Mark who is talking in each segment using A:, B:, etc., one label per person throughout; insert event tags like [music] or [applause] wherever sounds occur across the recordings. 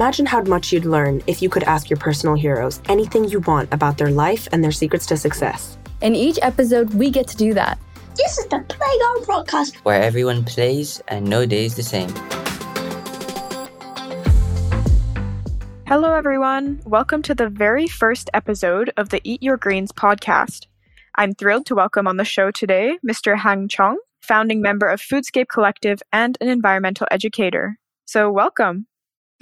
A: Imagine how much you'd learn if you could ask your personal heroes anything you want about their life and their secrets to success.
B: In each episode, we get to do that.
C: This is the Playground Podcast,
D: where everyone plays and no day is the same.
E: Hello, everyone. Welcome to the very first episode of the Eat Your Greens podcast. I'm thrilled to welcome on the show today Mr. Hang Chong, founding member of Foodscape Collective and an environmental educator. So, welcome.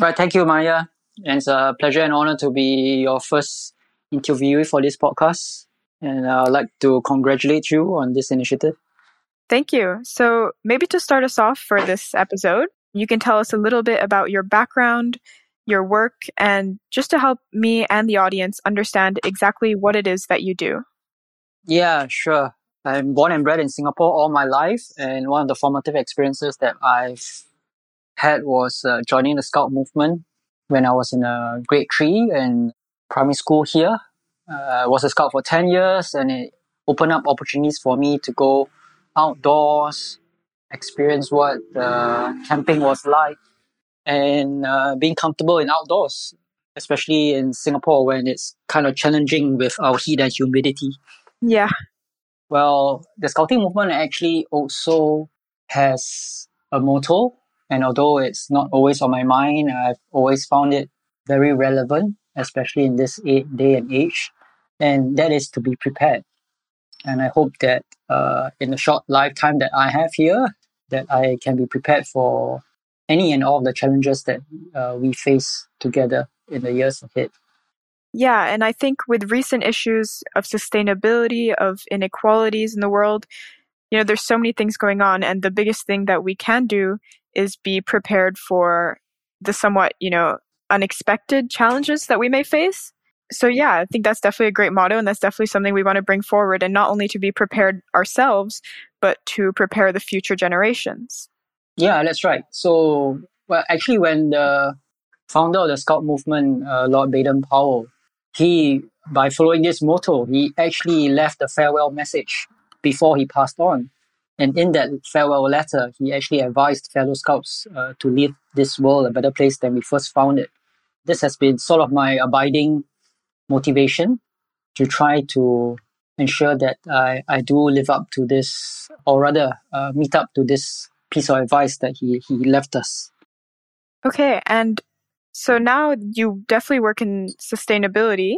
F: Right, thank you, Maia. And it's a pleasure and honor to be your first interviewee for this podcast. And I'd like to congratulate you on this initiative.
E: Thank you. So, maybe to start us off for this episode, you can tell us a little bit about your background, your work, and just to help me and the audience understand exactly what it is that you do.
F: Yeah, sure. I'm born and bred in Singapore all my life, and one of the formative experiences that I've had was uh, joining the Scout movement when I was in a grade three and primary school here. Uh, I was a Scout for 10 years and it opened up opportunities for me to go outdoors, experience what uh, camping was like, and uh, being comfortable in outdoors, especially in Singapore when it's kind of challenging with our heat and humidity.
E: Yeah.
F: Well, the Scouting movement actually also has a motto and although it's not always on my mind, I've always found it very relevant, especially in this day and age. And that is to be prepared. And I hope that uh, in the short lifetime that I have here, that I can be prepared for any and all of the challenges that uh, we face together in the years ahead.
E: Yeah, and I think with recent issues of sustainability, of inequalities in the world, you know, there's so many things going on. And the biggest thing that we can do is be prepared for the somewhat, you know, unexpected challenges that we may face. So yeah, I think that's definitely a great motto and that's definitely something we want to bring forward and not only to be prepared ourselves, but to prepare the future generations.
F: Yeah, that's right. So, well, actually, when the founder of the Scout movement, uh, Lord Baden Powell, he, by following this motto, he actually left a farewell message before he passed on. And in that farewell letter, he actually advised fellow scouts uh, to leave this world a better place than we first found it. This has been sort of my abiding motivation to try to ensure that I, I do live up to this, or rather, uh, meet up to this piece of advice that he, he left us.
E: Okay, and so now you definitely work in sustainability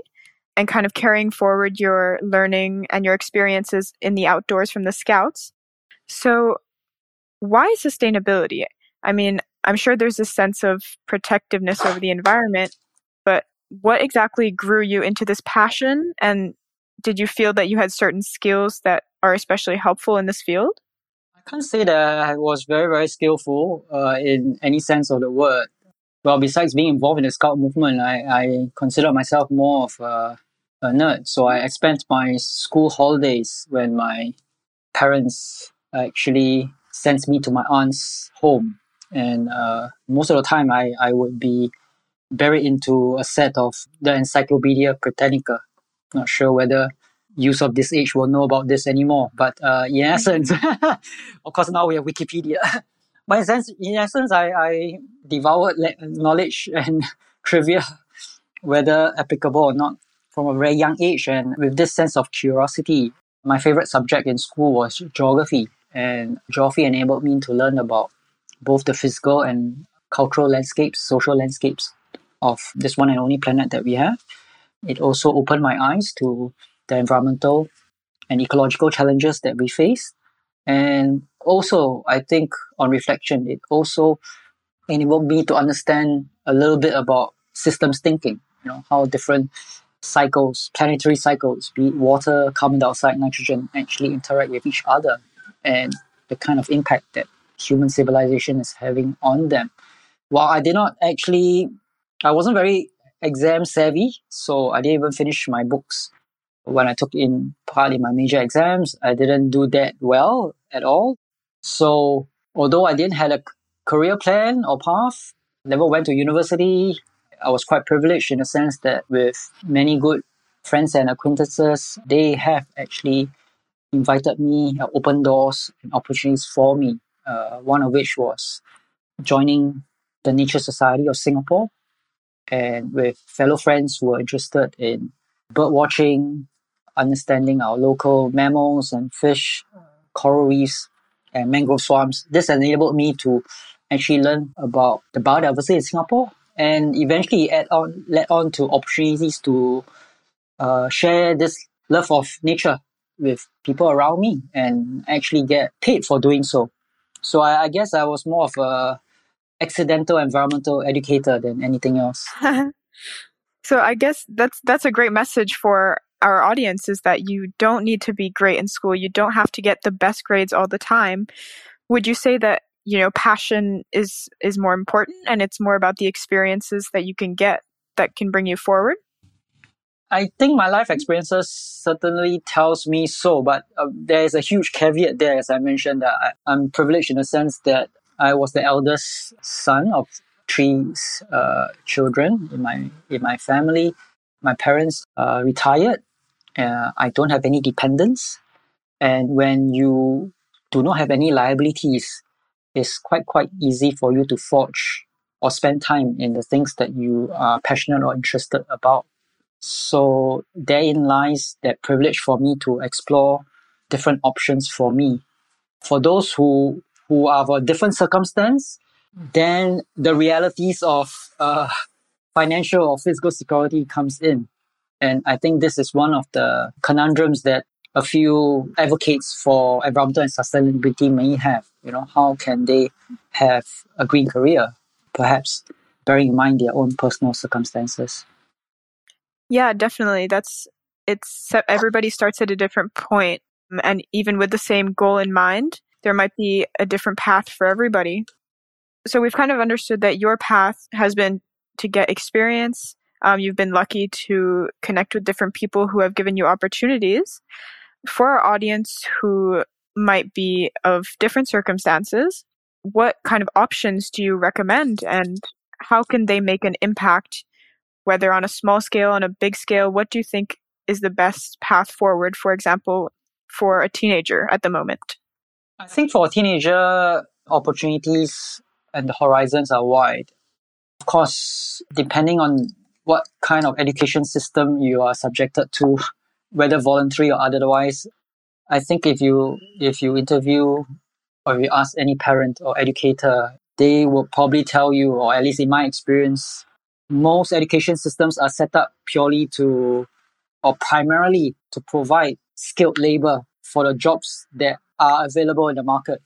E: and kind of carrying forward your learning and your experiences in the outdoors from the scouts. So, why sustainability? I mean, I'm sure there's a sense of protectiveness over the environment, but what exactly grew you into this passion? And did you feel that you had certain skills that are especially helpful in this field?
F: I can't say that I was very, very skillful uh, in any sense of the word. Well, besides being involved in the Scout movement, I, I consider myself more of a, a nerd. So I spent my school holidays when my parents actually sends me to my aunt's home. And uh, most of the time, I, I would be buried into a set of the Encyclopedia Britannica. Not sure whether use of this age will know about this anymore, but uh, in essence, [laughs] of course, now we have Wikipedia. [laughs] but in, sense, in essence, I, I devoured knowledge and [laughs] trivia, whether applicable or not, from a very young age. And with this sense of curiosity, my favorite subject in school was geography and geography enabled me to learn about both the physical and cultural landscapes, social landscapes of this one and only planet that we have. It also opened my eyes to the environmental and ecological challenges that we face. And also, I think on reflection, it also enabled me to understand a little bit about systems thinking, you know, how different cycles, planetary cycles, be it water, carbon dioxide, nitrogen, actually interact with each other and the kind of impact that human civilization is having on them. While I did not actually, I wasn't very exam savvy, so I didn't even finish my books. When I took in part in my major exams, I didn't do that well at all. So although I didn't have a career plan or path, never went to university, I was quite privileged in the sense that with many good friends and acquaintances, they have actually invited me, uh, opened doors and opportunities for me. Uh, one of which was joining the Nature Society of Singapore, and with fellow friends who are interested in bird watching, understanding our local mammals and fish, coral reefs, and mangrove swamps. This enabled me to actually learn about the biodiversity in Singapore and eventually add on led on to opportunities to uh, share this love of nature with people around me and actually get paid for doing so. So I, I guess I was more of a accidental environmental educator than anything else. [laughs]
E: so I guess that's that's a great message for our audience is that you don't need to be great in school. You don't have to get the best grades all the time. Would you say that, you know, passion is is more important and it's more about the experiences that you can get that can bring you forward?
F: I think my life experiences certainly tells me so, but uh, there is a huge caveat there, as I mentioned, that I, am privileged in the sense that I was the eldest son of three uh, children in my in my family. My parents uh, retired. Uh, I don't have any dependents, and when you do not have any liabilities, it's quite quite easy for you to forge or spend time in the things that you are passionate or interested about. So therein lies that privilege for me to explore different options for me. For those who who are of a different circumstance, then the realities of uh, financial or physical security comes in. And I think this is one of the conundrums that a few advocates for environmental and sustainability may have. You know, how can they have a green career, perhaps bearing in mind their own personal circumstances?
E: Yeah, definitely. That's it's everybody starts at a different point, and even with the same goal in mind, there might be a different path for everybody. So we've kind of understood that your path has been to get experience. Um, you've been lucky to connect with different people who have given you opportunities. For our audience who might be of different circumstances, what kind of options do you recommend and how can they make an impact whether on a small scale, on a big scale, what do you think is the best path forward, for example, for a teenager at the moment?
F: I think for a teenager, opportunities and the horizons are wide. Of course, depending on what kind of education system you are subjected to, whether voluntary or otherwise, I think if you if you interview or if you ask any parent or educator, they will probably tell you, or at least in my experience, most education systems are set up purely to or primarily to provide skilled labor for the jobs that are available in the market.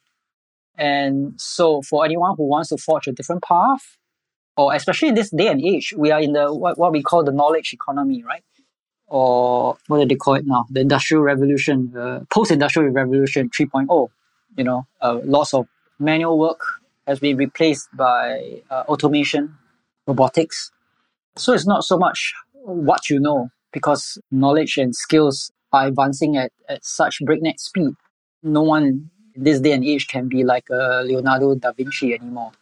F: And so for anyone who wants to forge a different path, or especially in this day and age, we are in the what, what we call the knowledge economy, right? Or what do they call it now? The industrial revolution, uh, post-industrial revolution 3.0. You know, uh, lots of manual work has been replaced by uh, automation, robotics, so it's not so much what you know, because knowledge and skills are advancing at, at such breakneck speed. No one in this day and age can be like a Leonardo da Vinci anymore.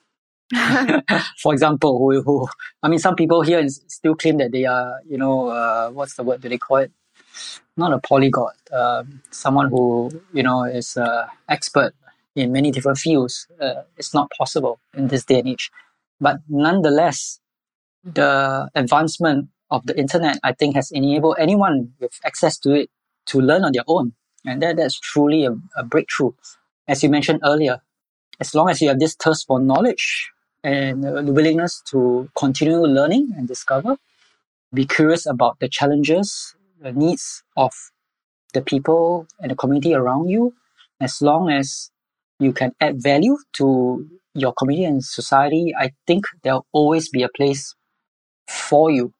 F: [laughs] [laughs] For example, who, who, I mean, some people here still claim that they are, you know, uh, what's the word do they call it? Not a polyglot, uh, someone who, you know, is uh, expert in many different fields. Uh, it's not possible in this day and age. But nonetheless, the advancement of the internet, I think, has enabled anyone with access to it to learn on their own. And that, that's truly a, a breakthrough. As you mentioned earlier, as long as you have this thirst for knowledge and the willingness to continue learning and discover, be curious about the challenges, the needs of the people and the community around you, as long as you can add value to your community and society, I think there'll always be a place for you,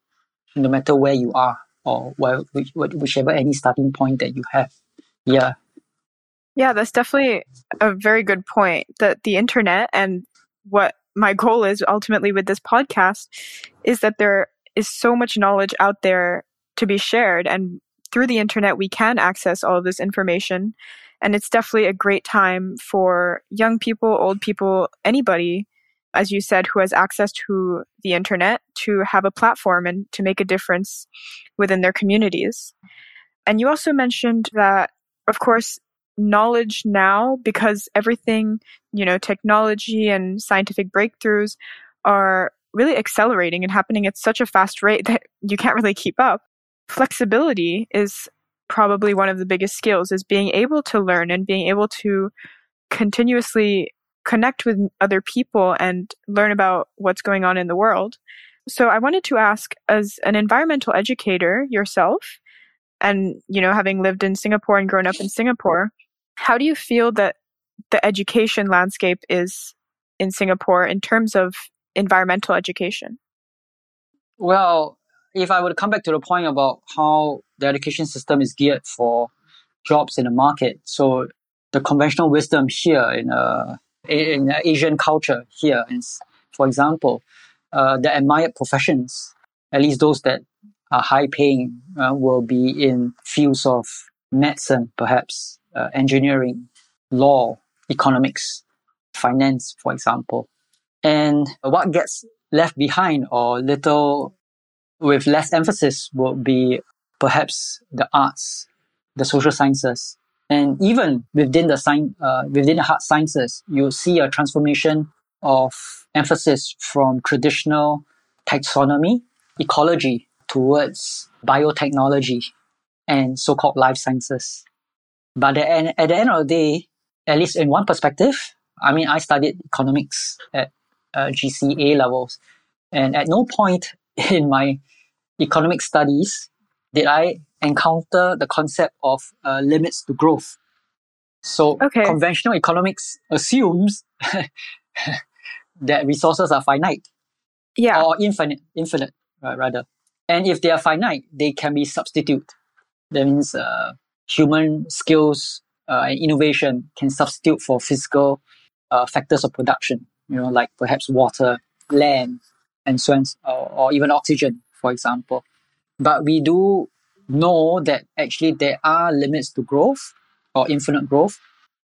F: no matter where you are or where, which, whichever any starting point that you have. Yeah.
E: Yeah, that's definitely a very good point. That the internet and what my goal is ultimately with this podcast is that there is so much knowledge out there to be shared. And through the internet, we can access all of this information. And it's definitely a great time for young people, old people, anybody as you said, who has access to the internet to have a platform and to make a difference within their communities. And you also mentioned that, of course, knowledge now, because everything, you know, technology and scientific breakthroughs are really accelerating and happening at such a fast rate [laughs] that you can't really keep up. Flexibility is probably one of the biggest skills is being able to learn and being able to continuously connect with other people and learn about what's going on in the world. So I wanted to ask as an environmental educator yourself and you know having lived in Singapore and grown up in Singapore, how do you feel that the education landscape is in Singapore in terms of environmental education?
F: Well, if I to come back to the point about how the education system is geared for jobs in the market, so the conventional wisdom here in a in Asian culture here for example, uh, the admired professions, at least those that are high paying, uh, will be in fields of medicine, perhaps uh, engineering, law, economics, finance, for example. And what gets left behind or little with less emphasis will be perhaps the arts, the social sciences, and even within the science, uh, within the hard sciences, you see a transformation of emphasis from traditional taxonomy, ecology towards biotechnology and so-called life sciences. But at, at the end of the day, at least in one perspective, I mean, I studied economics at uh, GCE A levels, and at no point [laughs] in my economic studies did I encounter the concept of uh, limits to growth. So
E: okay.
F: conventional economics assumes [laughs] that resources are finite.
E: Yeah.
F: Or infinite, infinite uh, rather. And if they are finite, they can be substituted. That means uh, human skills uh, and innovation can substitute for physical uh, factors of production, you know, like perhaps water, land, and so on, or, or even oxygen, for example. But we do know that actually there are limits to growth or infinite growth,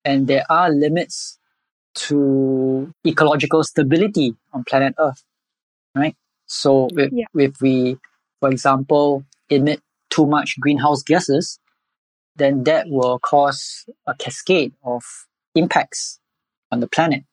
F: and there are limits to ecological stability on planet Earth, right? So if, yeah. if we, for example, emit too much greenhouse gases, then that will cause a cascade of impacts on the planet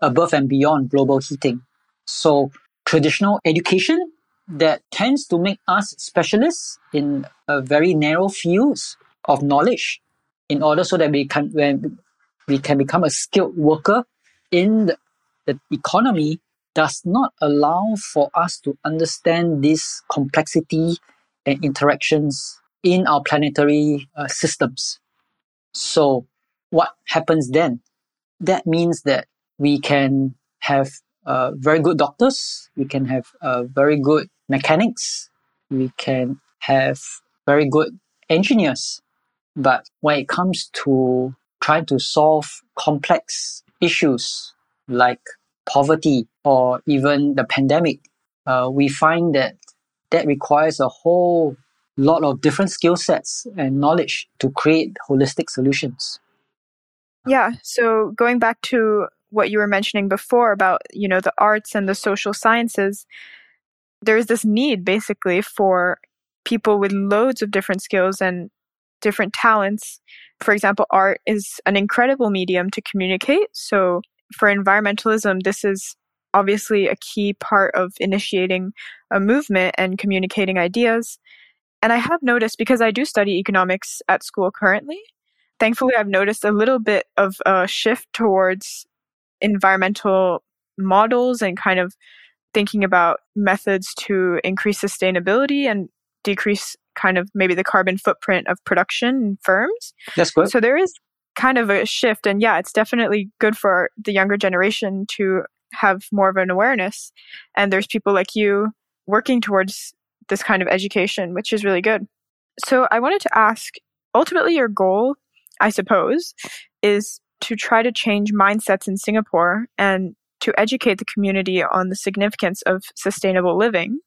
F: above and beyond global heating. So traditional education that tends to make us specialists in a very narrow fields of knowledge in order so that we can when we can become a skilled worker in the, the economy does not allow for us to understand this complexity and interactions in our planetary uh, systems. So, what happens then? That means that we can have uh, very good doctors, we can have uh, very good mechanics, we can have very good engineers. But when it comes to trying to solve complex issues like poverty or even the pandemic, uh, we find that that requires a whole lot of different skill sets and knowledge to create holistic solutions.
E: Yeah. So going back to what you were mentioning before about, you know, the arts and the social sciences, there's this need basically for people with loads of different skills and different talents. For example, art is an incredible medium to communicate. So for environmentalism, this is obviously a key part of initiating a movement and communicating ideas. And I have noticed because I do study economics at school currently, thankfully, I've noticed a little bit of a shift towards environmental models and kind of thinking about methods to increase sustainability and decrease kind of maybe the carbon footprint of production in firms.
F: That's good.
E: So there is kind of a shift. And yeah, it's definitely good for the younger generation to have more of an awareness. And there's people like you working towards this kind of education, which is really good. So I wanted to ask ultimately, your goal, I suppose, is to try to change mindsets in Singapore and to educate the community on the significance of sustainable living.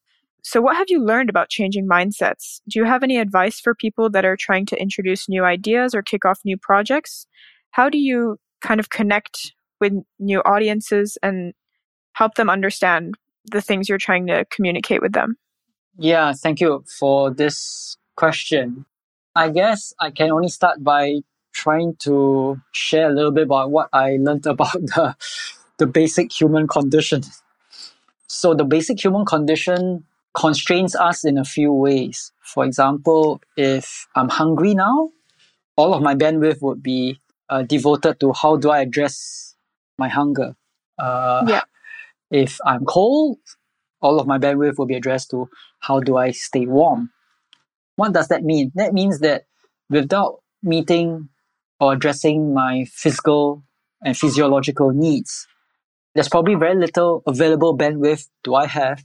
E: So, what have you learned about changing mindsets? Do you have any advice for people that are trying to introduce new ideas or kick off new projects? How do you kind of connect with new audiences and help them understand the things you're trying to communicate with them?
F: Yeah, thank you for this question. I guess I can only start by trying to share a little bit about what I learned [laughs] about the the basic human condition. So the basic human condition constrains us in a few ways. For example, if I'm hungry now, all of my bandwidth would be uh, devoted to how do I address my hunger. Uh,
E: Yeah.
F: If I'm cold, all of my bandwidth will be addressed to how do I stay warm. What does that mean? That means that without meeting or addressing my physical and physiological needs, there's probably very little available bandwidth do I have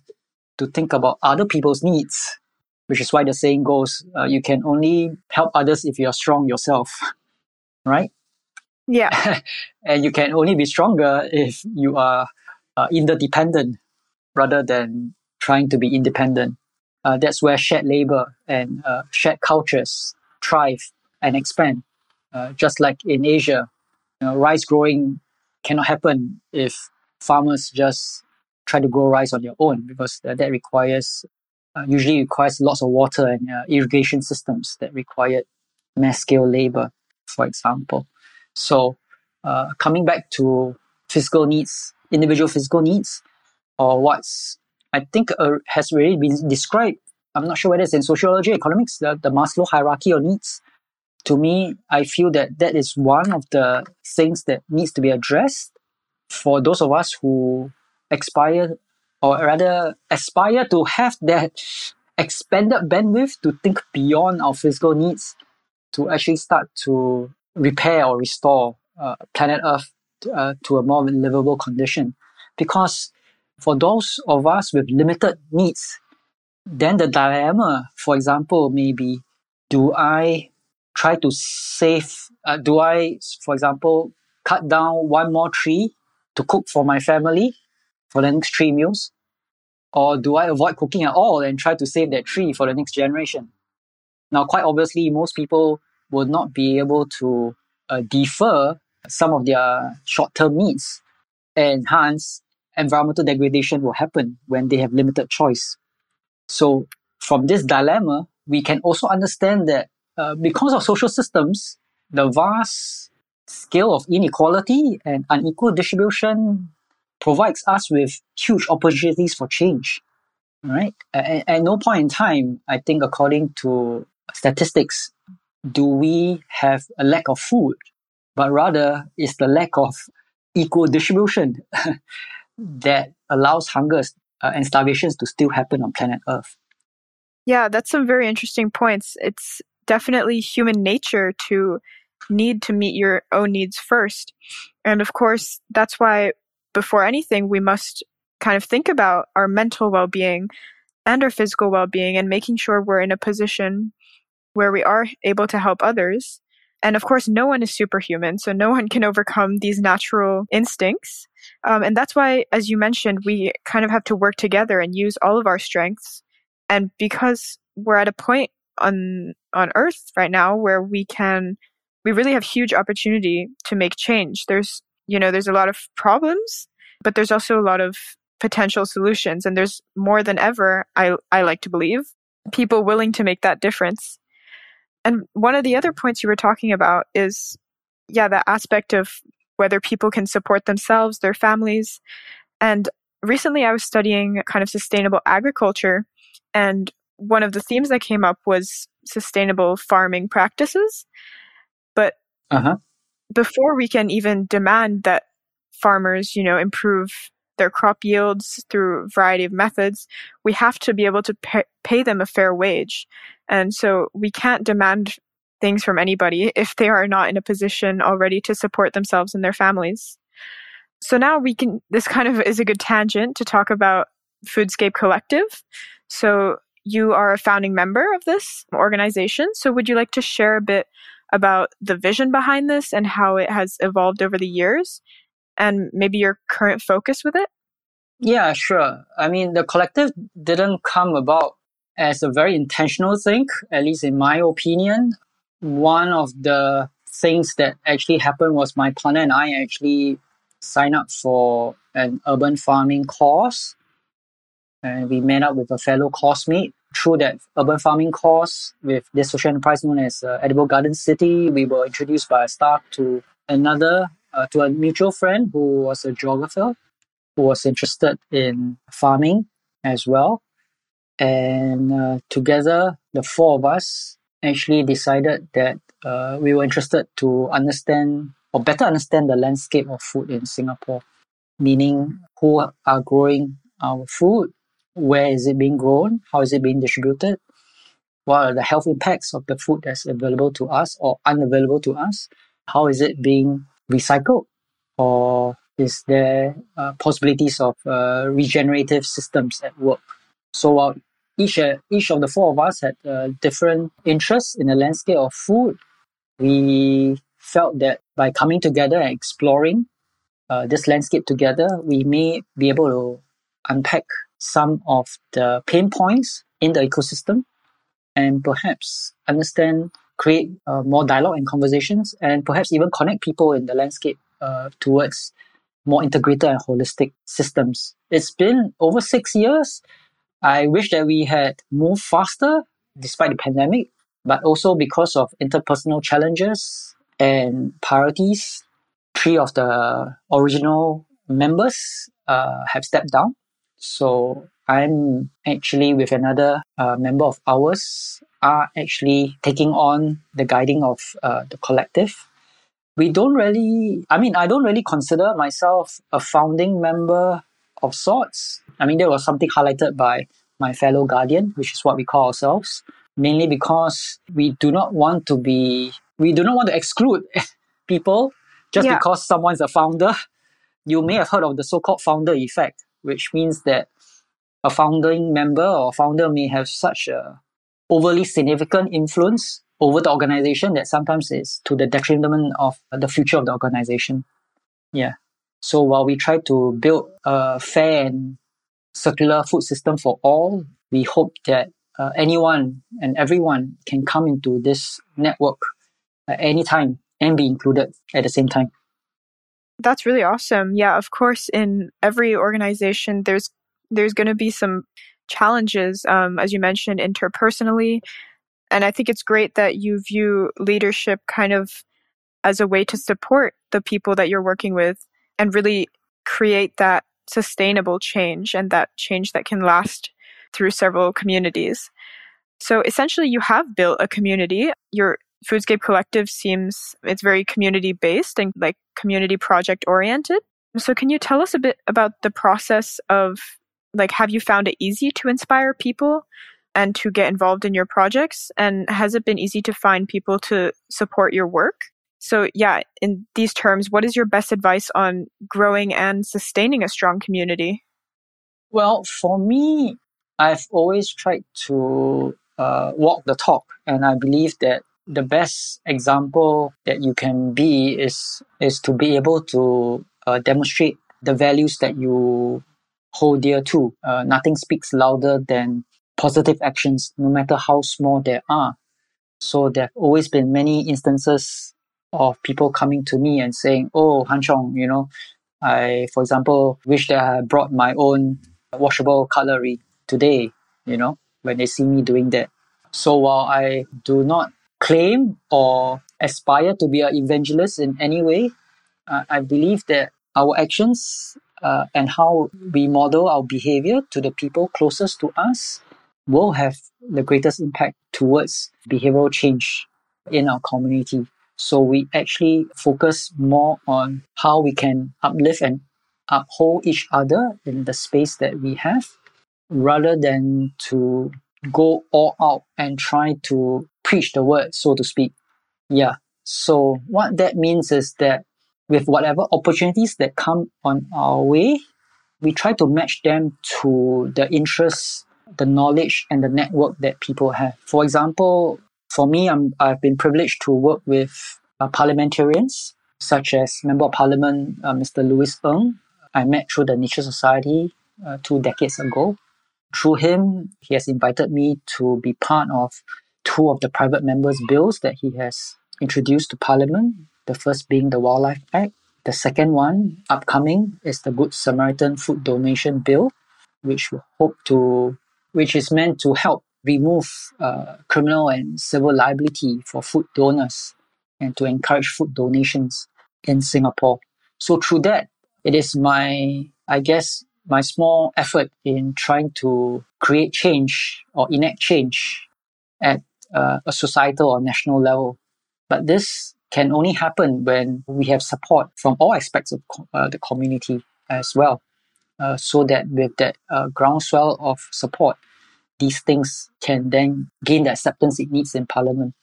F: to think about other people's needs, which is why the saying goes, uh, you can only help others if you're strong yourself, [laughs] right?
E: Yeah. [laughs]
F: and you can only be stronger if you are uh, interdependent rather than trying to be independent. Uh, that's where shared labor and uh, shared cultures thrive and expand. Uh, just like in Asia, you know, rice growing cannot happen if farmers just try to grow rice on their own because that, requires uh, usually requires lots of water and uh, irrigation systems that require mass scale labor, for example. So, uh, coming back to physical needs, individual physical needs, or what's I think uh, has really been described. I'm not sure whether it's in sociology, economics, the, the Maslow hierarchy of needs. To me, I feel that that is one of the things that needs to be addressed for those of us who aspire, or rather aspire to have that expanded bandwidth to think beyond our physical needs, to actually start to repair or restore uh, planet Earth uh, to a more livable condition. Because for those of us with limited needs, then the dilemma, for example, may be do I try to save, uh, do I, for example, cut down one more tree to cook for my family for the next three meals? Or do I avoid cooking at all and try to save that tree for the next generation? Now, quite obviously, most people will not be able to uh, defer some of their short term needs, and hence, environmental degradation will happen when they have limited choice. So, from this dilemma, we can also understand that uh, because of social systems, the vast scale of inequality and unequal distribution provides us with huge opportunities for change. Right? At, at no point in time, I think, according to statistics, do we have a lack of food, but rather it's the lack of equal distribution [laughs] that allows hunger uh, and starvations to still happen on planet Earth.
E: Yeah, that's some very interesting points. It's definitely human nature to need to meet your own needs first. And of course, that's why before anything, we must kind of think about our mental well being and our physical well being and making sure we're in a position where we are able to help others. And of course, no one is superhuman, so no one can overcome these natural instincts. Um, and that's why, as you mentioned, we kind of have to work together and use all of our strengths. And because we're at a point on on Earth right now where we can, we really have huge opportunity to make change. There's, you know, there's a lot of problems, but there's also a lot of potential solutions, and there's more than ever. I I like to believe people willing to make that difference. And one of the other points you were talking about is, yeah, the aspect of whether people can support themselves, their families. And recently I was studying kind of sustainable agriculture. And one of the themes that came up was sustainable farming practices. But
F: uh-huh.
E: before we can even demand that farmers, you know, improve their crop yields through a variety of methods, we have to be able to pay, pay them a fair wage. And so we can't demand things from anybody [laughs] if they are not in a position already to support themselves and their families. So now we can, this kind of is a good tangent to talk about Foodscape Collective. So you are a founding member of this organization. So would you like to share a bit about the vision behind this and how it has evolved over the years and maybe your current focus with it?
F: Yeah, sure. I mean, the collective didn't come about as a very intentional thing, at least in my opinion. One of the things that actually happened was my partner and I actually signed up for an urban farming course. And we met up with a fellow course mate. Through that urban farming course with this social enterprise known as uh, Edible Garden City, we were introduced by a staff to another, uh, to a mutual friend who was a geographer. who was interested in farming as well. And uh, together, the four of us actually decided that uh, we were interested to understand or better understand the landscape of food in Singapore, meaning who are growing our food, where is it being grown, how is it being distributed, what are the health impacts of the food that's available to us or unavailable to us, how is it being recycled, or is there uh, possibilities of uh, regenerative systems at work. So while each, uh, each of the four of us had uh, different interests in the landscape of food, we felt that by coming together and exploring uh, this landscape together, we may be able to unpack some of the pain points in the ecosystem and perhaps understand, create uh, more dialogue and conversations, and perhaps even connect people in the landscape uh, towards more integrated and holistic systems. It's been over six years. I wish that we had moved faster despite the pandemic, but also because of interpersonal challenges and priorities. Three of the original members uh, have stepped down. So I'm actually with another uh, member of ours are actually taking on the guiding of uh, the collective we don't really, I mean, I don't really consider myself a founding member of sorts. I mean, there was something highlighted by my fellow guardian, which is what we call ourselves, mainly because we do not want to be, we do not want to exclude [laughs] people just yeah. because someone's a founder. You may have heard of the so called founder effect, which means that a founding member or founder may have such a overly significant influence over the organization that sometimes is to the detriment of the future of the organization. Yeah. So while we try to build a fair and circular food system for all, we hope that uh, anyone and everyone can come into this network at any time and be included at the same time.
E: That's really awesome. Yeah, of course, in every organization, there's there's going to be some challenges, um, as you mentioned, interpersonally, and I think it's great that you view leadership kind of as a way to support the people that you're working with and really create that sustainable change and that change that can last through several communities. So essentially you have built a community. Your Foodscape Collective seems it's very community based and like community project oriented. So can you tell us a bit about the process of like have you found it easy to inspire people and to get involved in your projects? And has it been easy to find people to support your work? So, yeah, in these terms, what is your best advice on growing and sustaining a strong community?
F: Well, for me, I've always tried to uh, walk the talk, and I believe that the best example that you can be is is to be able to uh, demonstrate the values that you hold dear to. Uh, nothing speaks louder than positive actions, no matter how small they are. So there have always been many instances of people coming to me and saying, "Oh, Hang Chong, you know, I, for example, wish that I brought my own washable cutlery today." You know, when they see me doing that. So while I do not claim or aspire to be an evangelist in any way, uh, I believe that our actions uh, and how we model our behavior to the people closest to us will have the greatest impact towards behavioral change in our community. So we actually focus more on how we can uplift and uphold each other in the space that we have rather than to go all out and try to preach the word, so to speak. Yeah. So what that means is that with whatever opportunities that come on our way, we try to match them to the interests the knowledge and the network that people have. For example, for me, I'm, I've been privileged to work with uh, parliamentarians such as Member of Parliament uh, Mr. Louis Ng. I met through the Nature Society uh, two decades ago. Through him, he has invited me to be part of two of the private members' bills that he has introduced to Parliament. The first being the Wildlife Act. The second one, upcoming, is the Good Samaritan Food Donation Bill, which we hope to which is meant to help remove uh, criminal and civil liability for food donors and to encourage food donations in Singapore. So through that, it is my I guess my small effort in trying to create change or enact change at uh, a societal or national level. But this can only happen when we have support from all aspects of uh, the community as well. Uh, so that with that uh, groundswell of support, these things can then gain the acceptance it needs in Parliament.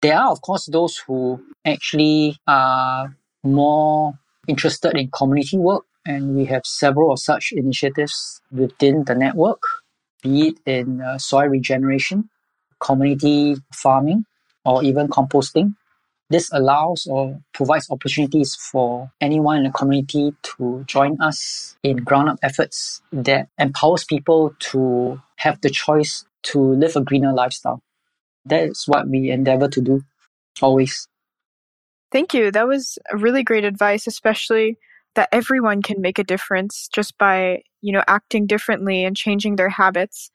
F: There are, of course, those who actually are more interested in community work, and we have several of such initiatives within the network, be it in uh, soil regeneration, community farming, or even composting. This allows or provides opportunities for anyone in the community to join us in ground up efforts that empowers people to have the choice to live a greener lifestyle. That is what we endeavor to do always.
E: Thank you. That was really great advice, especially that everyone can make a difference just by, you know, acting differently and changing their habits.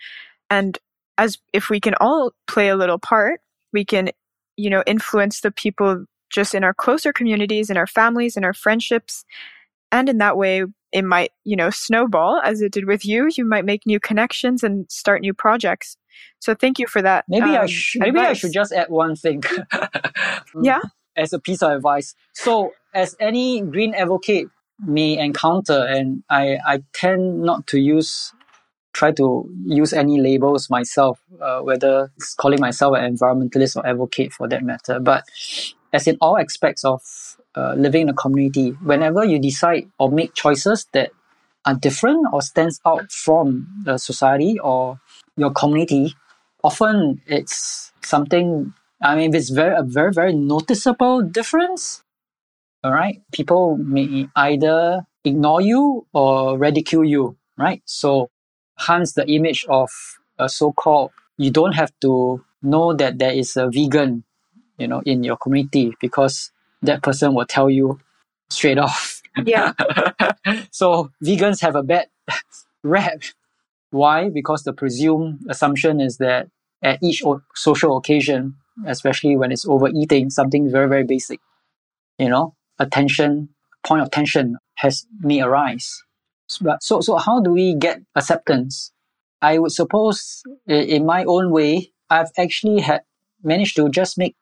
E: And as if we can all play a little part, we can you know, influence the people just in our closer communities, in our families, in our friendships. And in that way, it might, you know, snowball as it did with you. You might make new connections and start new projects. So thank you for that.
F: Maybe um, I sh- maybe I should just add one thing. [laughs]
E: yeah.
F: As a piece of advice. So as any green advocate may encounter, and I, I tend not to use try to use any labels myself, uh, whether calling myself an environmentalist or advocate for that matter. But as in all aspects of uh, living in a community, whenever you decide or make choices that are different or stands out from the society or your community, often it's something. I mean, if it's very a very very noticeable difference, all right, people may either ignore you or ridicule you, right? So hence the image of a so-called you don't have to know that there is a vegan you know in your community because that person will tell you straight off.
E: Yeah. [laughs]
F: So vegans have a bad [laughs] rap. Why? Because the presumed assumption is that at each o- social occasion especially when it's overeating something very very basic you know attention point of tension has may arise so, so how do we get acceptance? I would suppose, in my own way, I've actually had managed to just make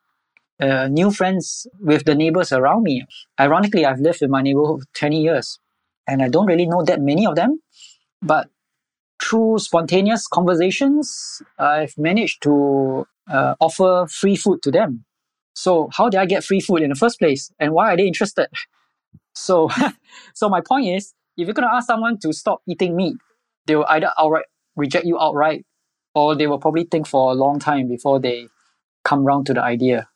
F: uh, new friends with the neighbors around me. Ironically, I've lived in my neighborhood for 20 years, and I don't really know that many of them. But through spontaneous conversations, I've managed to uh, offer free food to them. So, how did I get free food in the first place, and why are they interested? [laughs] So, [laughs] so my point is, if you're going to ask someone to stop eating meat, they will either outright reject you outright, or they will probably think for a long time before they come round to the idea.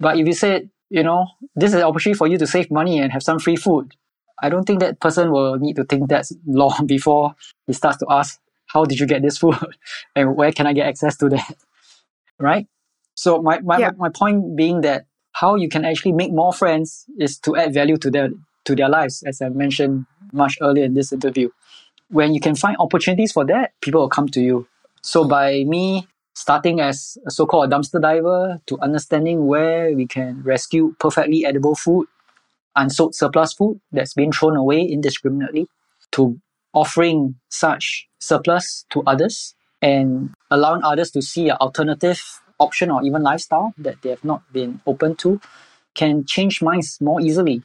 F: But if you said, you know, this is an opportunity for you to save money and have some free food, I don't think that person will need to think that [laughs] long before he starts to ask, how did you get this food? [laughs] and where can I get access to that? [laughs] right? So my, my, yeah. my point being that how you can actually make more friends is to add value to their to their lives, as I mentioned much earlier in this interview. When you can find opportunities for that, people will come to you. So by me starting as a so-called dumpster diver to understanding where we can rescue perfectly edible food, unsold surplus food that's been thrown away indiscriminately, to offering such surplus to others and allowing others to see an alternative option or even lifestyle that they have not been open to can change minds more easily.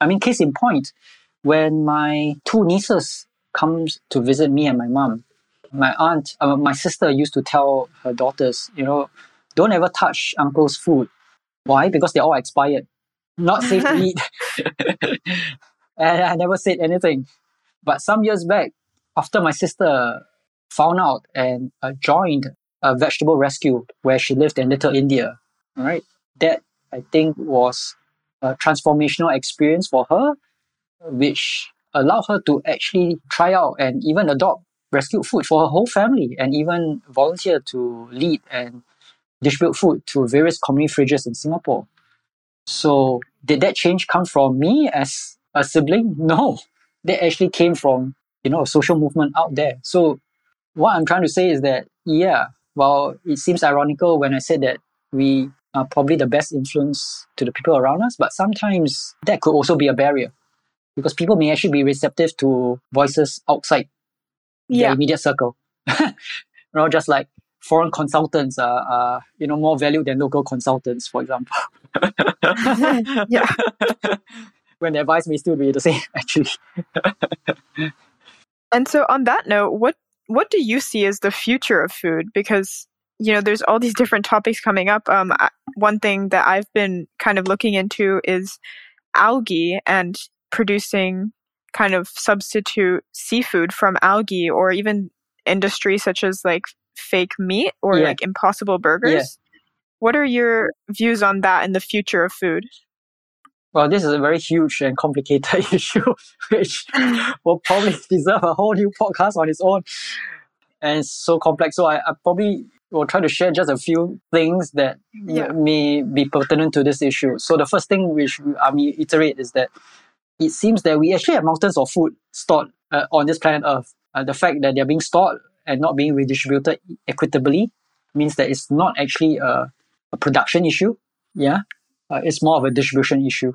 F: I mean, case in point, when my two nieces comes to visit me and my mom, my aunt, uh, my sister used to tell her daughters, you know, don't ever touch uncle's food. Why? Because they're all expired, not safe to eat. [laughs] and I never said anything. But some years back, after my sister found out and uh, joined a vegetable rescue where she lived in Little India, right? That I think was a transformational experience for her which allowed her to actually try out and even adopt rescued food for her whole family and even volunteer to lead and distribute food to various community fridges in Singapore. So did that change come from me as a sibling? [laughs] No. That actually came from, you know, a social movement out there. So what I'm trying to say is that, yeah, while it seems ironical when I said that we are probably the best influence to the people around us, but sometimes that could also be a barrier because people may actually be receptive to voices outside
E: Yeah.
F: their immediate circle. [laughs] you know, just like foreign consultants are, are you know more valued than local consultants, for example. [laughs]
E: Yeah. [laughs]
F: when the advice may still be the same, actually.
E: And so on that note, what what do you see as the future of food? Because you know, there's all these different topics coming up. Um, one thing that I've been kind of looking into is algae and producing kind of substitute seafood from algae, or even industry such as like fake meat or
F: Yeah.
E: like Impossible Burgers. What are your views on that and the future of food?
F: Well, this is a very huge and complicated [laughs] issue, which [laughs] will probably deserve a whole new podcast on its own. And it's so complex. So I, I probably will try to share just a few things that
E: Yeah.
F: may be pertinent to this issue. So the first thing which I may iterate is that it seems that we actually have mountains of food stored uh, on this planet Earth. Uh, the fact that they're being stored and not being redistributed equitably means that it's not actually a, a production issue. Yeah. Uh, it's more of a distribution issue.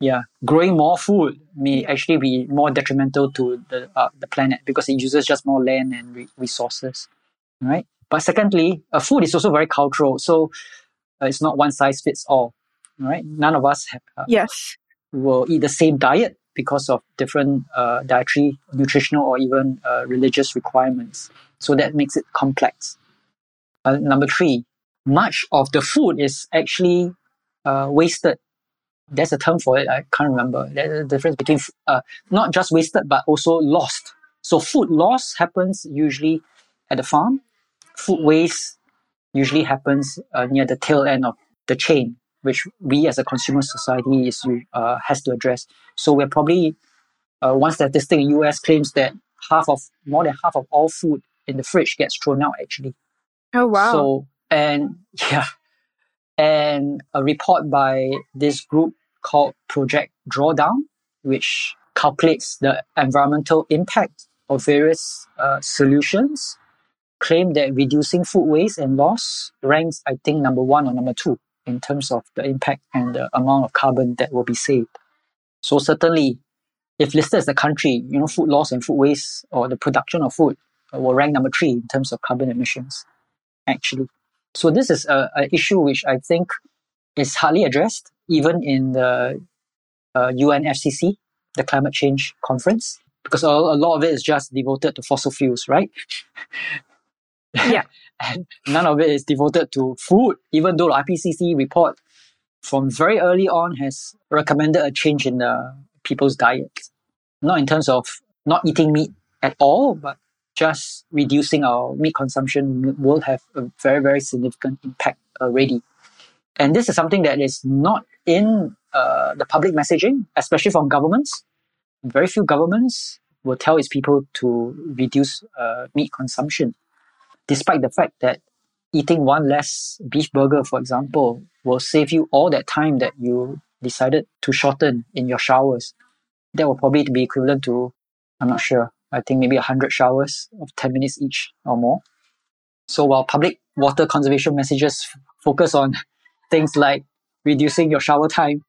F: Yeah, growing more food may actually be more detrimental to the uh, the planet because it uses just more land and re- resources, right? But secondly, uh, food is also very cultural, so uh, it's not one size fits all, right? None of us have, uh,
E: Yes.
F: will eat the same diet because of different uh, dietary, nutritional, or even uh, religious requirements. So that makes it complex. Uh, number three, much of the food is actually uh, wasted. There's a term for it. I can't remember. There's a difference between uh, not just wasted but also lost. So food loss happens usually at the farm. Food waste usually happens uh, near the tail end of the chain, which we as a consumer society is uh, has to address. So we're probably uh, one statistic in US claims that half of more than half of all food in the fridge gets thrown out actually.
E: Oh wow.
F: So and [laughs] yeah, and a report by this group called Project Drawdown, which calculates the environmental impact of various uh, solutions, claim that reducing food waste and loss ranks, I think, number one or number two in terms of the impact and the amount of carbon that will be saved. So certainly, if listed as a country, you know, food loss and food waste or the production of food uh, will rank number three in terms of carbon emissions, actually. So this is a, issue which I think is hardly addressed even in the uh, UNFCCC, the climate change conference, because a, a lot of it is just devoted to fossil fuels, right? [laughs]
E: Yeah. [laughs]
F: and none of it is devoted to food, even though the IPCC report from very early on has recommended a change in the people's diet. Not in terms of not eating meat at all, but just reducing our meat consumption will have a very, very significant impact already. And this is something that is not in uh, the public messaging, especially from governments. Very few governments will tell its people to reduce uh, meat consumption, despite the fact that eating one less beef burger, for example, will save you all that time that you decided to shorten in your showers. That will probably be equivalent to, I'm not sure, I think maybe 100 showers of 10 minutes each or more. So while public water conservation messages f- focus on [laughs] things like reducing your shower time,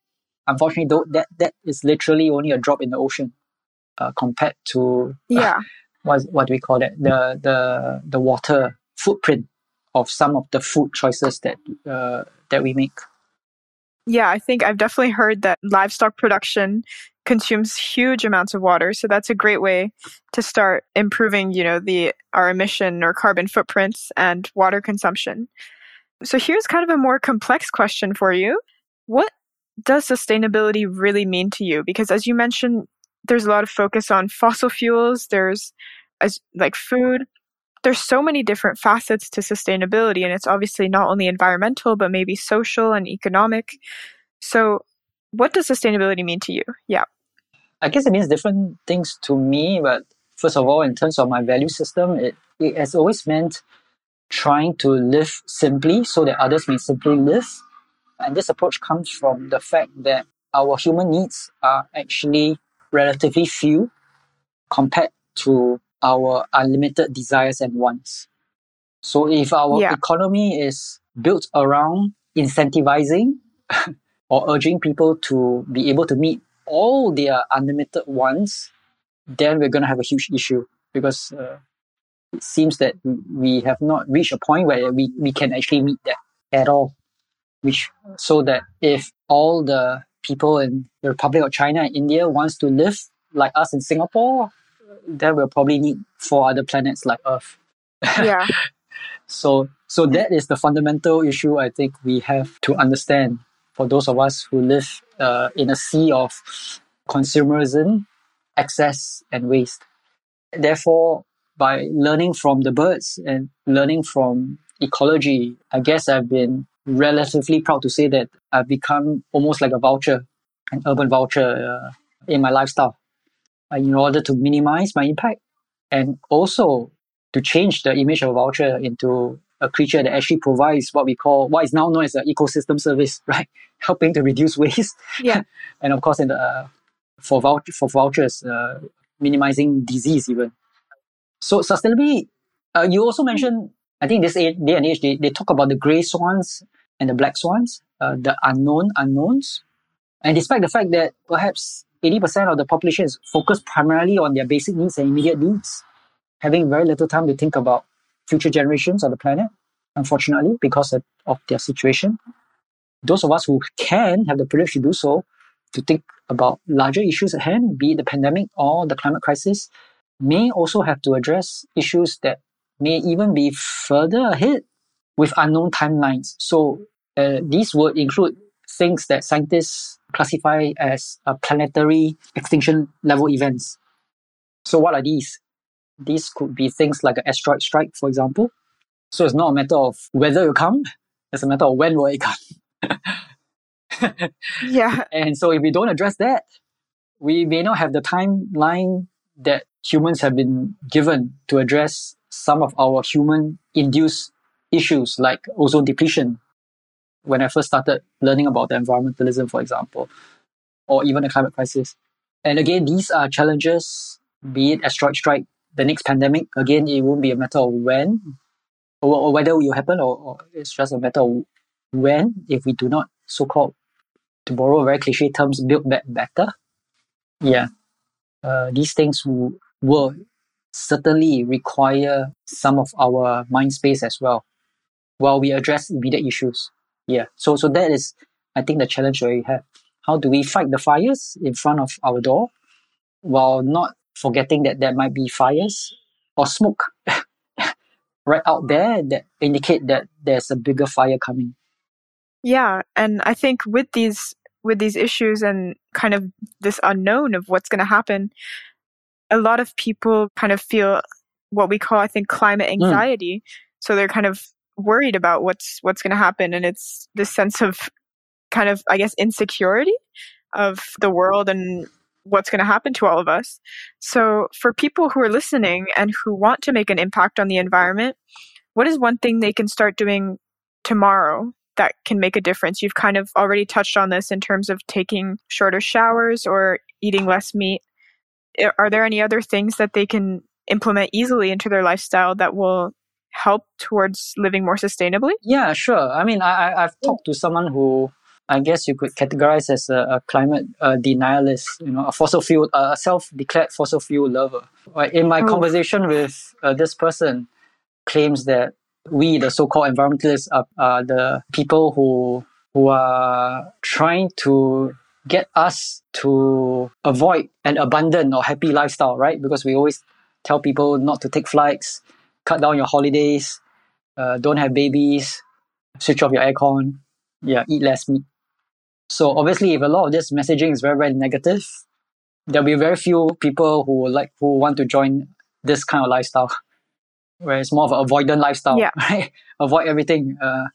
F: unfortunately, though, that, that is literally only a drop in the ocean uh, compared to
E: yeah.
F: What, what do we call that? The, the, the water footprint of some of the food choices that, uh, that we make.
E: Yeah, I think I've definitely heard that livestock production consumes huge amounts of water, so that's a great way to start improving, you know, the our emission or carbon footprints and water consumption. So here's kind of a more complex question for you. What does sustainability really mean to you? Because as you mentioned, there's a lot of focus on fossil fuels, there's as like food, there's so many different facets to sustainability and it's obviously not only environmental but maybe social and economic. So what does sustainability mean to you? Yeah.
F: I guess it means different things to me, but first of all, in terms of my value system, it, it has always meant trying to live simply so that others may simply live. And this approach comes from the fact that our human needs are actually relatively few compared to our unlimited desires and wants. So if our
E: Yeah.
F: economy is built around incentivizing [laughs] or urging people to be able to meet all their unlimited wants, then we're going to have a huge issue because uh, it seems that we have not reached a point where we, we can actually meet that at all. Which so that if all the people in the Republic of China and India wants to live like us in Singapore, then we'll probably need four other planets like Earth.
E: Yeah. [laughs]
F: So so that is the fundamental issue I think we have to understand for those of us who live uh, in a sea of consumerism, excess, and waste. Therefore, by learning from the birds and learning from ecology, I guess I've been relatively proud to say that I've become almost like a vulture, an urban vulture uh, in my lifestyle, in order to minimize my impact and also to change the image of a vulture into a creature that actually provides what we call what is now known as an ecosystem service, [laughs] right? Helping to reduce waste.
E: Yeah. [laughs]
F: and of course, in the uh, for vouch- for vultures, uh, minimizing disease even. So sustainability. Uh, you also mentioned. I think this day and age they, they talk about the gray swans and the black swans, uh, the unknown unknowns. And despite the fact that perhaps 80% of the population is focused primarily on their basic needs and immediate needs, having very little time to think about future generations of the planet, unfortunately, because of, of their situation. Those of us who can have the privilege to do so, to think about larger issues at hand, be it the pandemic or the climate crisis, may also have to address issues that may even be further ahead with unknown timelines. So uh, these would include things that scientists classify as planetary extinction level events. So what are these? These could be things like an asteroid strike, for example. So it's not a matter of whether it will come, it's a matter of when will it come. [laughs]
E: Yeah.
F: And so if we don't address that, we may not have the timeline that humans have been given to address some of our human induced issues like ozone depletion. When I first started learning about the environmentalism, for example, or even the climate crisis. And again, these are challenges, be it asteroid strike, the next pandemic. Again, it won't be a matter of when or, or whether it will happen, or, or it's just a matter of when if we do not so called to borrow very cliche terms, build back better. Yeah. Uh, these things w- will certainly require some of our mind space as well while we address immediate issues. Yeah. So, so that is, I think, the challenge we have. How do we fight the fires in front of our door while not forgetting that there might be fires or smoke [laughs] right out there that indicate that there's a bigger fire coming?
E: Yeah, and I think with these with these issues and kind of this unknown of what's going to happen, a lot of people kind of feel what we call I think climate mm. anxiety. So they're kind of worried about what's what's going to happen and it's this sense of kind of I guess insecurity of the world and what's going to happen to all of us. So for people who are listening and who want to make an impact on the environment, what is one thing they can start doing tomorrow that can make a difference. You've kind of already touched on this in terms of taking shorter showers or eating less meat. Are there any other things that they can implement easily into their lifestyle that will help towards living more sustainably?
F: Yeah, sure. I mean, I, I have talked to someone who I guess you could categorize as a, a climate uh, denialist, you know, a fossil fuel, uh, a self-declared fossil fuel lover. Right? In my
E: Oh.
F: conversation with uh, this person, claims that we, the so-called environmentalists, are, are the people who who are trying to get us to avoid an abundant or happy lifestyle, right? Because we always tell people not to take flights, cut down your holidays, uh, don't have babies, switch off your aircon, yeah, eat less meat. So obviously, if a lot of this messaging is very, very negative, there'll be very few people who will like who want to join this kind of lifestyle, where it's more of an avoidant lifestyle,
E: Yeah. [laughs]
F: right? Avoid everything, uh,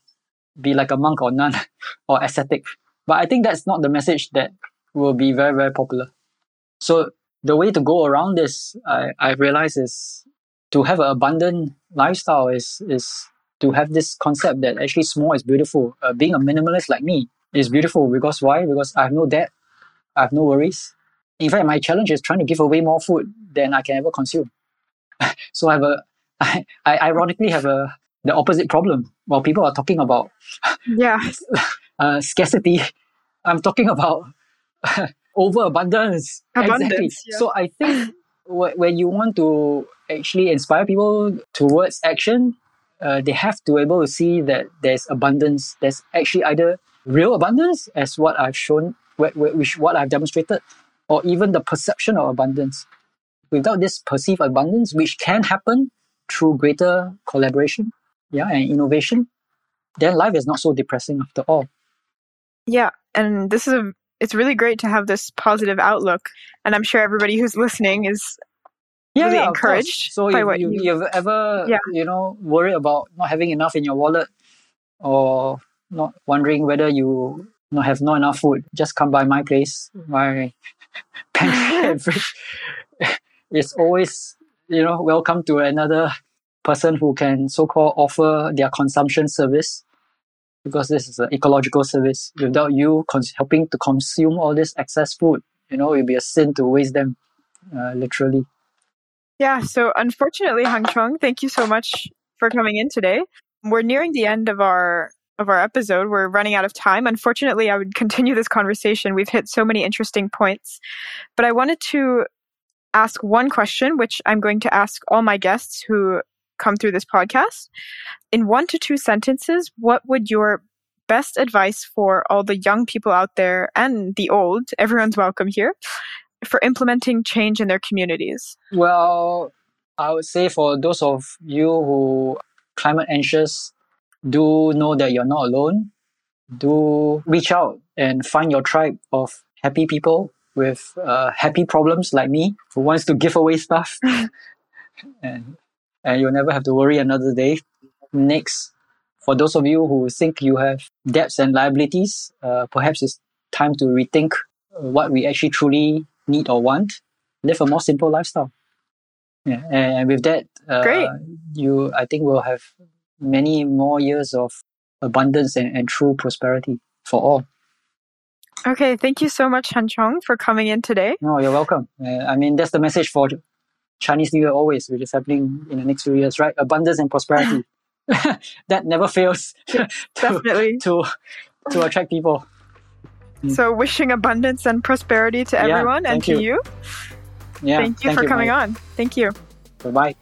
F: be like a monk or nun [laughs] or ascetic. But I think that's not the message that will be very, very popular. So the way to go around this, I, I realize is to have an abundant lifestyle is is to have this concept that actually small is beautiful. Uh, being a minimalist like me is beautiful because why? Because I have no debt, I have no worries. In fact, my challenge is trying to give away more food than I can ever consume. [laughs] so I have a, I, [laughs] I ironically have a the opposite problem. While people are talking about
E: Yeah. [laughs]
F: uh, scarcity, I'm talking about overabundance.
E: Abundance,
F: exactly.
E: yeah.
F: So I think when you want to actually inspire people towards action, uh, they have to be able to see that there's abundance. There's actually either real abundance, as what I've shown, wh- wh- which what I've demonstrated, or even the perception of abundance. Without this perceived abundance, which can happen through greater collaboration, yeah, and innovation, then life is not so depressing after all.
E: Yeah, and this is a it's really great to have this positive outlook, and I'm sure everybody who's listening is really
F: of course.
E: encouraged
F: So
E: by
F: if
E: what
F: you,
E: you-
F: you've ever,
E: Yeah.
F: you know, worried about not having enough in your wallet or not wondering whether you not have not enough food, just come by my place, my [laughs] pantry. [laughs] [laughs] It's always, you know, welcome to another person who can so-called offer their consumption service because this is an ecological service. Without you cons- helping to consume all this excess food, you know, it'd be a sin to waste them, uh, literally.
E: Yeah, so unfortunately, Hang Chong, thank you so much for coming in today. We're nearing the end of our of our episode. We're running out of time. Unfortunately, I would [laughs] continue this conversation. We've hit so many interesting points. But I wanted to ask one question, which I'm going to ask all my guests who come through this podcast. In one to two sentences, what would your best advice for all the young people out there and the old, everyone's welcome here, for implementing change in their communities?
F: Well, I would say for those of you who climate anxious, do know that you're not alone. Do reach out and find your tribe of happy people with uh, happy problems like me who wants to give away stuff, [laughs] and and you'll never have to worry another day. Next, for those of you who think you have debts and liabilities, uh, perhaps it's time to rethink what we actually truly need or want. Live a more simple lifestyle. Yeah, and, with that, uh,
E: Great.
F: you I think we'll have many more years of abundance and, and true prosperity for all.
E: Okay, thank you so much, Hang Chong, for coming in today.
F: No, you're welcome. Uh, I mean, that's the message for Chinese New Year always, which is happening in the next few years, right? Abundance and prosperity. [laughs] [laughs] that never fails [laughs] to,
E: Definitely.
F: to to attract people. Mm.
E: So, wishing abundance and prosperity to
F: Yeah,
E: everyone and to
F: you.
E: you.
F: Yeah.
E: thank you for coming on. Thank you.
F: Bye bye.